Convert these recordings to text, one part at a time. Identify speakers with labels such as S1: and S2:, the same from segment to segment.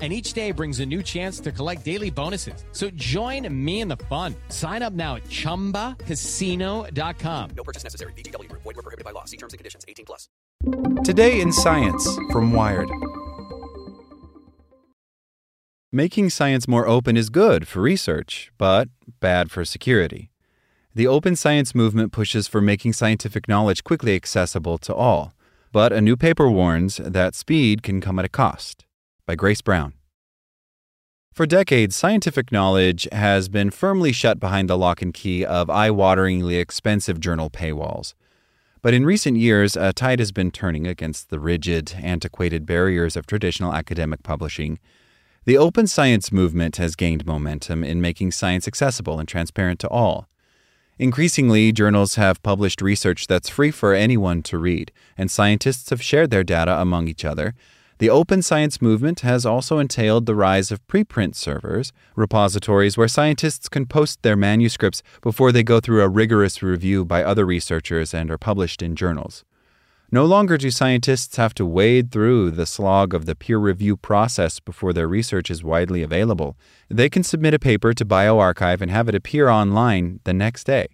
S1: and each day brings a new chance to collect daily bonuses. So join me in the fun. Sign up now at ChumbaCasino.com.
S2: No purchase necessary. VGW. Void were prohibited by law. See terms and conditions. 18 plus.
S3: Today in Science from Wired.
S4: Making science more open is good for research, but bad for security. The open science movement pushes for making scientific knowledge quickly accessible to all, but a new paper warns that speed can come at a cost. By Grace Brown. For decades, scientific knowledge has been firmly shut behind the lock and key of eye wateringly expensive journal paywalls. But in recent years, a tide has been turning against the rigid, antiquated barriers of traditional academic publishing. The open science movement has gained momentum in making science accessible and transparent to all. Increasingly, journals have published research that's free for anyone to read, and scientists have shared their data among each other. The open science movement has also entailed the rise of preprint servers, repositories where scientists can post their manuscripts before they go through a rigorous review by other researchers and are published in journals. No longer do scientists have to wade through the slog of the peer review process before their research is widely available. They can submit a paper to bioRxiv and have it appear online the next day.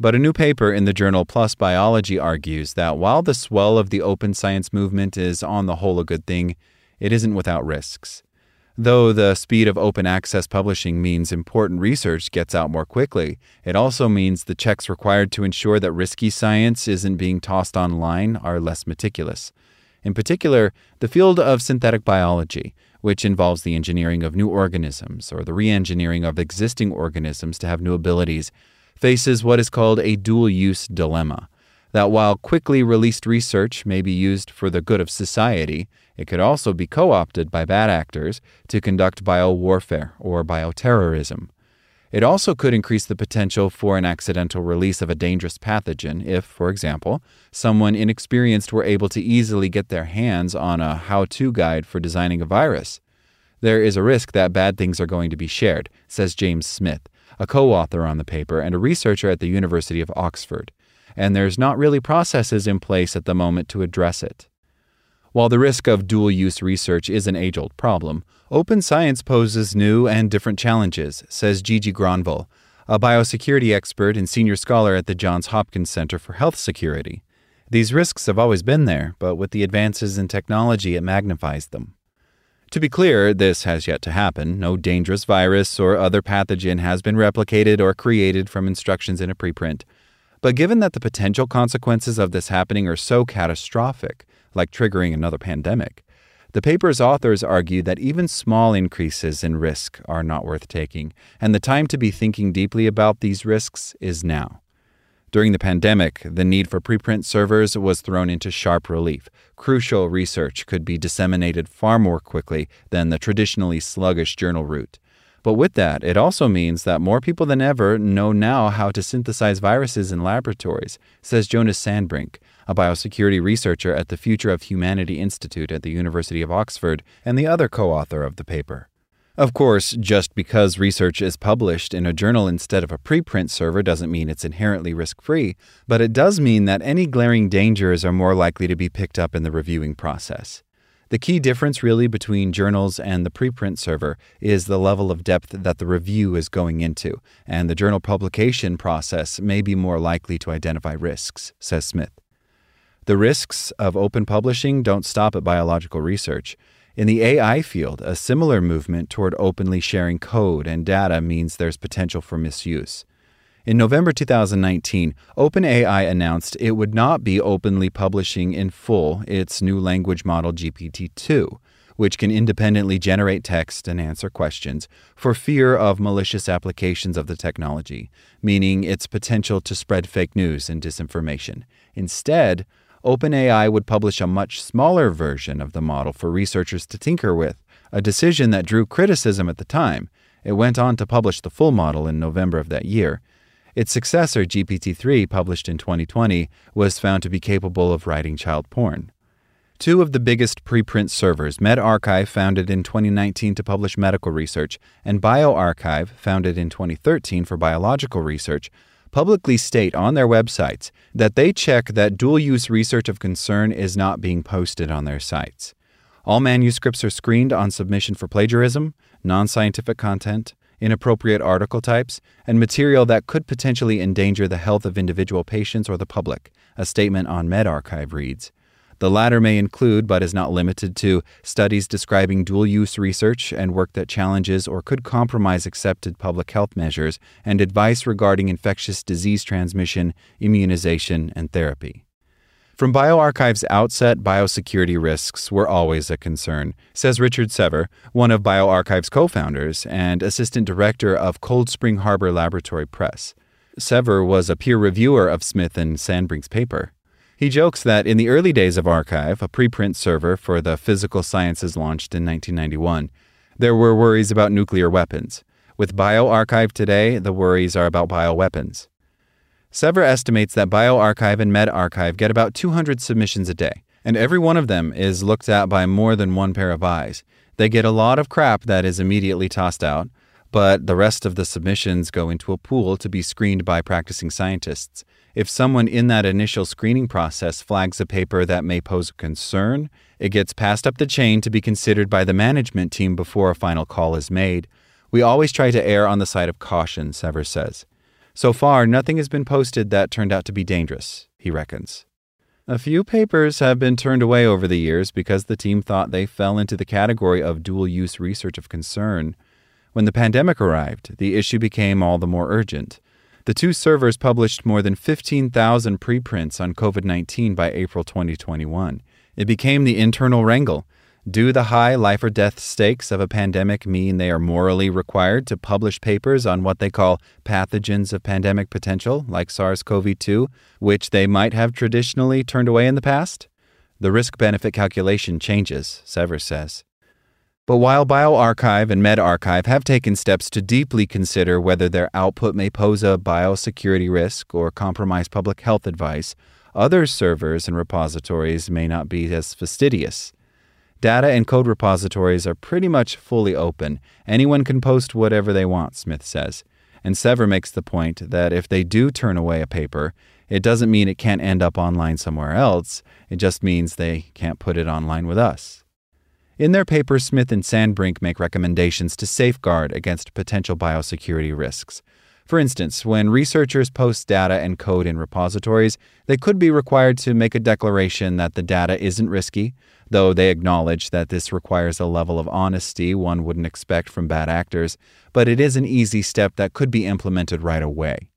S4: But a new paper in the journal PLOS Biology argues that while the swell of the open science movement is on the whole a good thing, it isn't without risks. Though the speed of open access publishing means important research gets out more quickly, it also means the checks required to ensure that risky science isn't being tossed online are less meticulous. In particular, the field of synthetic biology, which involves the engineering of new organisms or the re engineering of existing organisms to have new abilities, faces what is called a dual use dilemma that while quickly released research may be used for the good of society, it could also be co opted by bad actors to conduct biowarfare or bioterrorism. It also could increase the potential for an accidental release of a dangerous pathogen if, for example, someone inexperienced were able to easily get their hands on a how to guide for designing a virus. There is a risk that bad things are going to be shared, says James Smith, a co author on the paper and a researcher at the University of Oxford, and there's not really processes in place at the moment to address it. While the risk of dual use research is an age old problem, open science poses new and different challenges, says Gigi Gronvall, a biosecurity expert and senior scholar at the Johns Hopkins Center for Health Security. These risks have always been there, but with the advances in technology, it magnifies them. To be clear, this has yet to happen. No dangerous virus or other pathogen has been replicated or created from instructions in a preprint. But given that the potential consequences of this happening are so catastrophic, like triggering another pandemic, the paper's authors argue that even small increases in risk are not worth taking, and the time to be thinking deeply about these risks is now. During the pandemic, the need for preprint servers was thrown into sharp relief. Crucial research could be disseminated far more quickly than the traditionally sluggish journal route. But with that, it also means that more people than ever know now how to synthesize viruses in laboratories, says Jonas Sandbrink, a biosecurity researcher at the Future of Humanity Institute at the University of Oxford and the other co author of the paper. Of course, just because research is published in a journal instead of a preprint server doesn't mean it's inherently risk free, but it does mean that any glaring dangers are more likely to be picked up in the reviewing process. The key difference, really, between journals and the preprint server is the level of depth that the review is going into, and the journal publication process may be more likely to identify risks, says Smith. The risks of open publishing don't stop at biological research. In the AI field, a similar movement toward openly sharing code and data means there's potential for misuse. In November 2019, OpenAI announced it would not be openly publishing in full its new language model GPT 2, which can independently generate text and answer questions, for fear of malicious applications of the technology, meaning its potential to spread fake news and disinformation. Instead, OpenAI would publish a much smaller version of the model for researchers to tinker with, a decision that drew criticism at the time. It went on to publish the full model in November of that year its successor, GPT 3, published in 2020, was found to be capable of writing child porn. Two of the biggest preprint servers, medRxiv, founded in 2019 to publish medical research, and bioRxiv, founded in 2013 for biological research, publicly state on their websites that they check that dual use research of concern is not being posted on their sites. All manuscripts are screened on submission for plagiarism, non scientific content, inappropriate article types, and material that could potentially endanger the health of individual patients or the public, a statement on medRxiv reads. The latter may include, but is not limited to, studies describing dual use research and work that challenges or could compromise accepted public health measures, and advice regarding infectious disease transmission, immunization, and therapy. From bioRxiv's outset, biosecurity risks were always a concern, says Richard Sever, one of bioRxiv's co founders and assistant director of Cold Spring Harbor Laboratory Press. Sever was a peer reviewer of Smith and Sandbrink's paper. He jokes that in the early days of arXiv, a preprint server for the physical sciences launched in 1991, there were worries about nuclear weapons. With bioRxiv today, the worries are about bioweapons. Sever estimates that bioRxiv and medRxiv get about 200 submissions a day, and every one of them is looked at by more than one pair of eyes. They get a lot of crap that is immediately tossed out, but the rest of the submissions go into a pool to be screened by practicing scientists. If someone in that initial screening process flags a paper that may pose a concern, it gets passed up the chain to be considered by the management team before a final call is made. We always try to err on the side of caution, Sever says. So far, nothing has been posted that turned out to be dangerous, he reckons. A few papers have been turned away over the years because the team thought they fell into the category of dual use research of concern. When the pandemic arrived, the issue became all the more urgent. The two servers published more than 15,000 preprints on COVID 19 by April 2021. It became the internal wrangle do the high life or death stakes of a pandemic mean they are morally required to publish papers on what they call pathogens of pandemic potential, like SARS CoV 2, which they might have traditionally turned away in the past? The risk benefit calculation changes, Sever says. But while bioRxiv and medRxiv have taken steps to deeply consider whether their output may pose a biosecurity risk or compromise public health advice, other servers and repositories may not be as fastidious. Data and code repositories are pretty much fully open. Anyone can post whatever they want, Smith says. And Sever makes the point that if they do turn away a paper, it doesn't mean it can't end up online somewhere else. It just means they can't put it online with us. In their paper, Smith and Sandbrink make recommendations to safeguard against potential biosecurity risks. For instance, when researchers post data and code in repositories, they could be required to make a declaration that the data isn't risky, though they acknowledge that this requires a level of honesty one wouldn't expect from bad actors, but it is an easy step that could be implemented right away.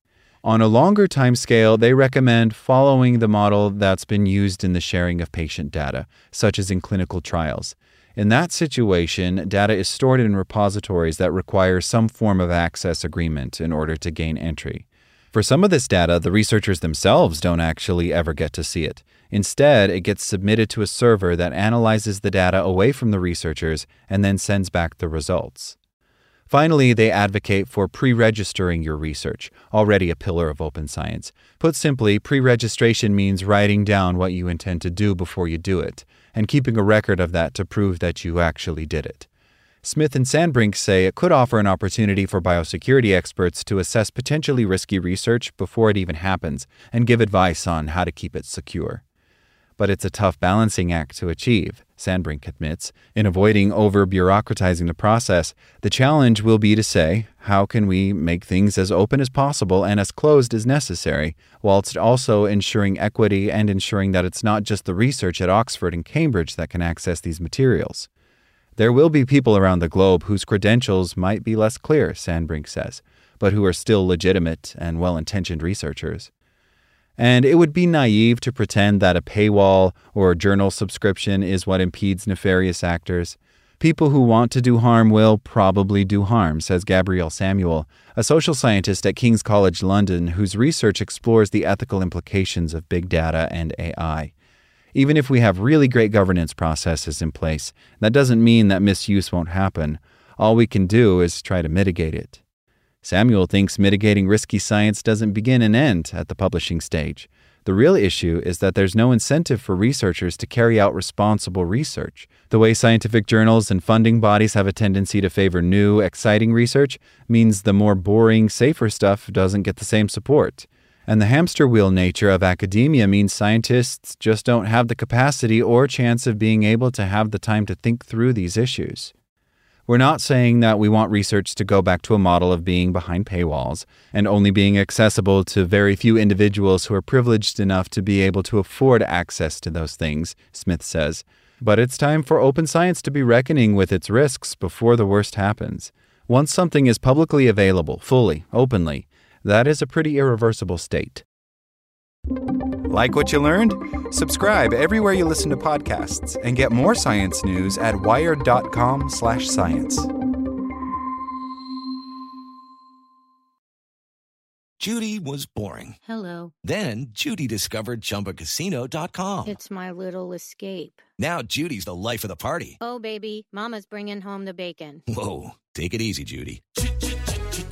S4: On a longer time scale, they recommend following the model that's been used in the sharing of patient data, such as in clinical trials. In that situation, data is stored in repositories that require some form of access agreement in order to gain entry. For some of this data, the researchers themselves don't actually ever get to see it. Instead, it gets submitted to a server that analyzes the data away from the researchers and then sends back the results. Finally, they advocate for pre registering your research, already a pillar of open science. Put simply, pre registration means writing down what you intend to do before you do it, and keeping a record of that to prove that you actually did it. Smith and Sandbrink say it could offer an opportunity for biosecurity experts to assess potentially risky research before it even happens and give advice on how to keep it secure. But it's a tough balancing act to achieve. Sandbrink admits. In avoiding over bureaucratizing the process, the challenge will be to say, how can we make things as open as possible and as closed as necessary, whilst also ensuring equity and ensuring that it's not just the research at Oxford and Cambridge that can access these materials. There will be people around the globe whose credentials might be less clear, Sandbrink says, but who are still legitimate and well intentioned researchers. And it would be naive to pretend that a paywall or a journal subscription is what impedes nefarious actors. People who want to do harm will probably do harm, says Gabrielle Samuel, a social scientist at King's College London whose research explores the ethical implications of big data and AI. Even if we have really great governance processes in place, that doesn't mean that misuse won't happen. All we can do is try to mitigate it. Samuel thinks mitigating risky science doesn't begin and end at the publishing stage. The real issue is that there's no incentive for researchers to carry out responsible research. The way scientific journals and funding bodies have a tendency to favor new, exciting research means the more boring, safer stuff doesn't get the same support. And the hamster wheel nature of academia means scientists just don't have the capacity or chance of being able to have the time to think through these issues. We're not saying that we want research to go back to a model of being behind paywalls and only being accessible to very few individuals who are privileged enough to be able to afford access to those things, Smith says. But it's time for open science to be reckoning with its risks before the worst happens. Once something is publicly available, fully, openly, that is a pretty irreversible state.
S3: Like what you learned? Subscribe everywhere you listen to podcasts and get more science news at wired.com/science.
S5: Judy was boring.
S6: Hello.
S5: Then Judy discovered ChumbaCasino.com.
S6: It's my little escape.
S5: Now Judy's the life of the party.
S6: Oh, baby, Mama's bringing home the bacon.
S5: Whoa, take it easy, Judy.